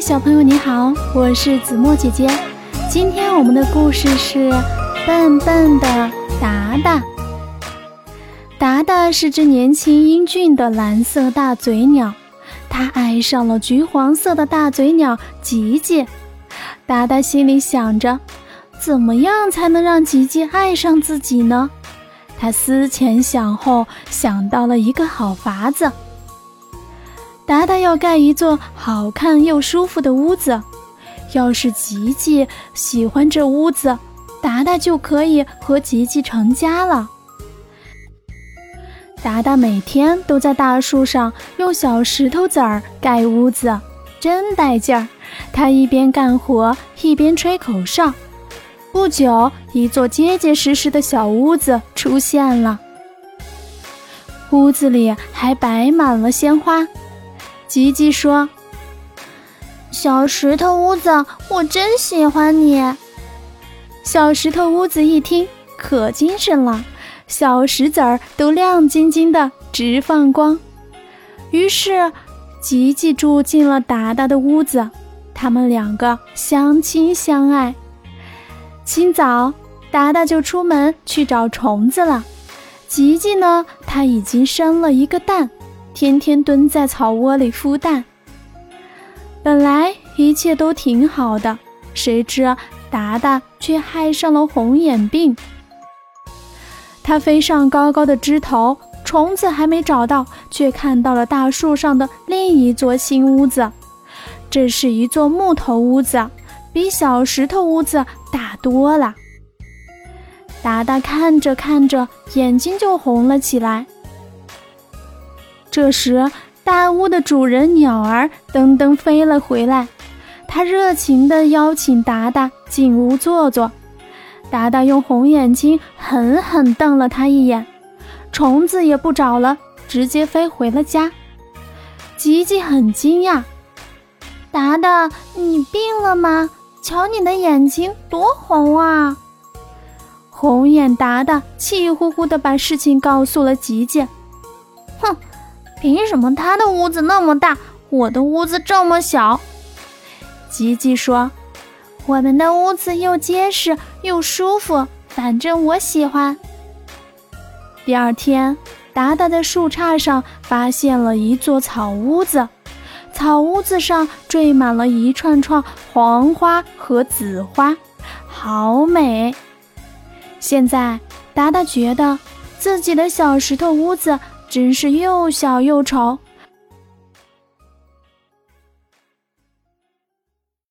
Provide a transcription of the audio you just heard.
小朋友你好，我是子墨姐姐。今天我们的故事是笨笨的达达。达达是只年轻英俊的蓝色大嘴鸟，他爱上了橘黄色的大嘴鸟吉吉。达达心里想着，怎么样才能让吉吉爱上自己呢？他思前想后，想到了一个好法子。达达要盖一座好看又舒服的屋子，要是吉吉喜欢这屋子，达达就可以和吉吉成家了。达达每天都在大树上用小石头子儿盖屋子，真带劲儿。他一边干活一边吹口哨，不久，一座结结实实的小屋子出现了。屋子里还摆满了鲜花。吉吉说：“小石头屋子，我真喜欢你。”小石头屋子一听，可精神了，小石子儿都亮晶晶的，直放光。于是，吉吉住进了达达的屋子，他们两个相亲相爱。清早，达达就出门去找虫子了。吉吉呢，他已经生了一个蛋。天天蹲在草窝里孵蛋。本来一切都挺好的，谁知达达却害上了红眼病。他飞上高高的枝头，虫子还没找到，却看到了大树上的另一座新屋子。这是一座木头屋子，比小石头屋子大多了。达达看着看着，眼睛就红了起来。这时，大屋的主人鸟儿噔噔飞了回来，他热情地邀请达达进屋坐坐。达达用红眼睛狠狠瞪了他一眼，虫子也不找了，直接飞回了家。吉吉很惊讶：“达达，你病了吗？瞧你的眼睛多红啊！”红眼达达气呼呼地把事情告诉了吉吉：“！”凭什么他的屋子那么大，我的屋子这么小？吉吉说：“我们的屋子又结实又舒服，反正我喜欢。”第二天，达达在树杈上发现了一座草屋子，草屋子上缀满了一串串黄花和紫花，好美。现在，达达觉得自己的小石头屋子。真是又小又丑。